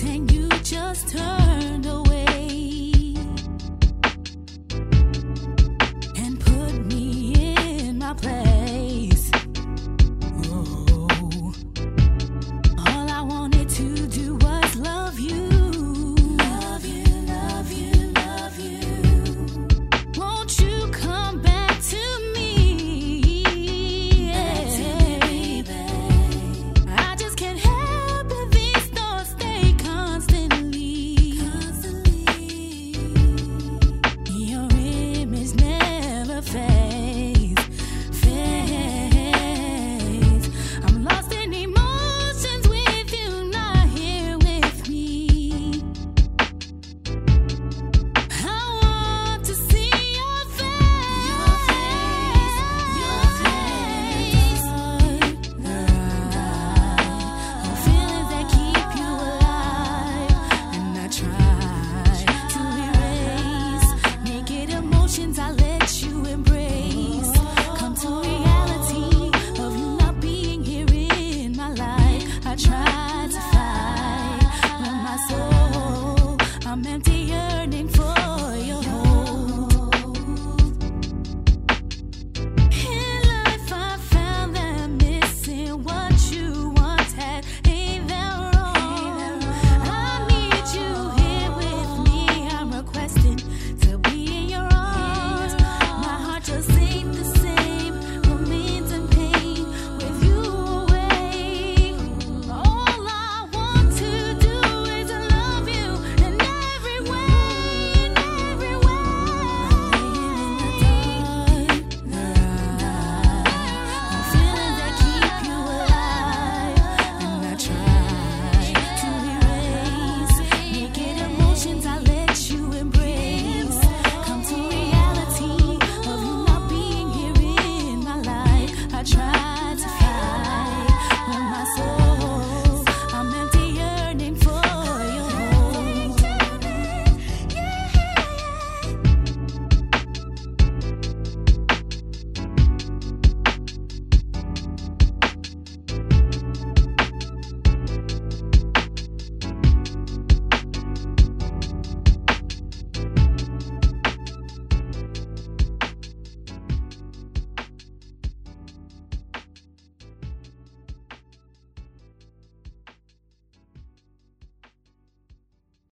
And you just turn?